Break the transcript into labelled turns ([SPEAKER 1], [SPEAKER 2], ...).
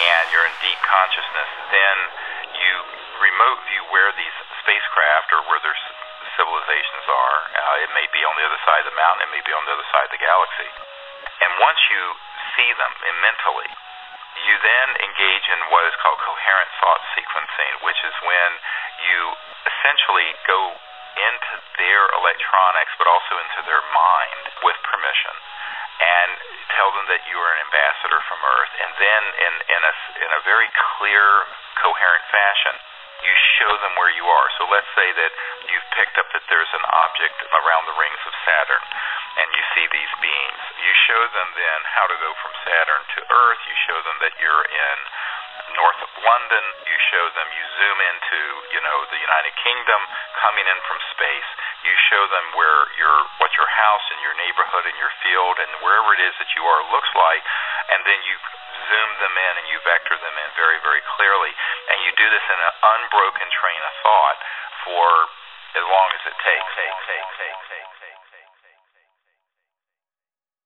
[SPEAKER 1] and you're in deep consciousness, then you remote view where these spacecraft or where their civilizations are. Uh, it may be on the other side of the mountain, it may be on the other side of the galaxy. And once you see them mentally, you then engage in what is called coherent thought sequencing, which is when you essentially go into their electronics but also into their mind with permission and tell them that you are an ambassador from Earth, and then in in a in a very clear, coherent fashion, you show them where you are. So let's say that you've picked up that there's an object around the rings of Saturn, and you see these beings. You show them then how to go from Saturn to Earth. You show them that you're in north of London. You show them, you zoom into, you know, the United Kingdom coming in from space. You show them where your what your house and your neighborhood and your field and wherever it is that you are looks like, and then you zoom them in and you vector them in very, very clearly. And you do this in an unbroken train of thought for as long as it takes. Take, take, take, take.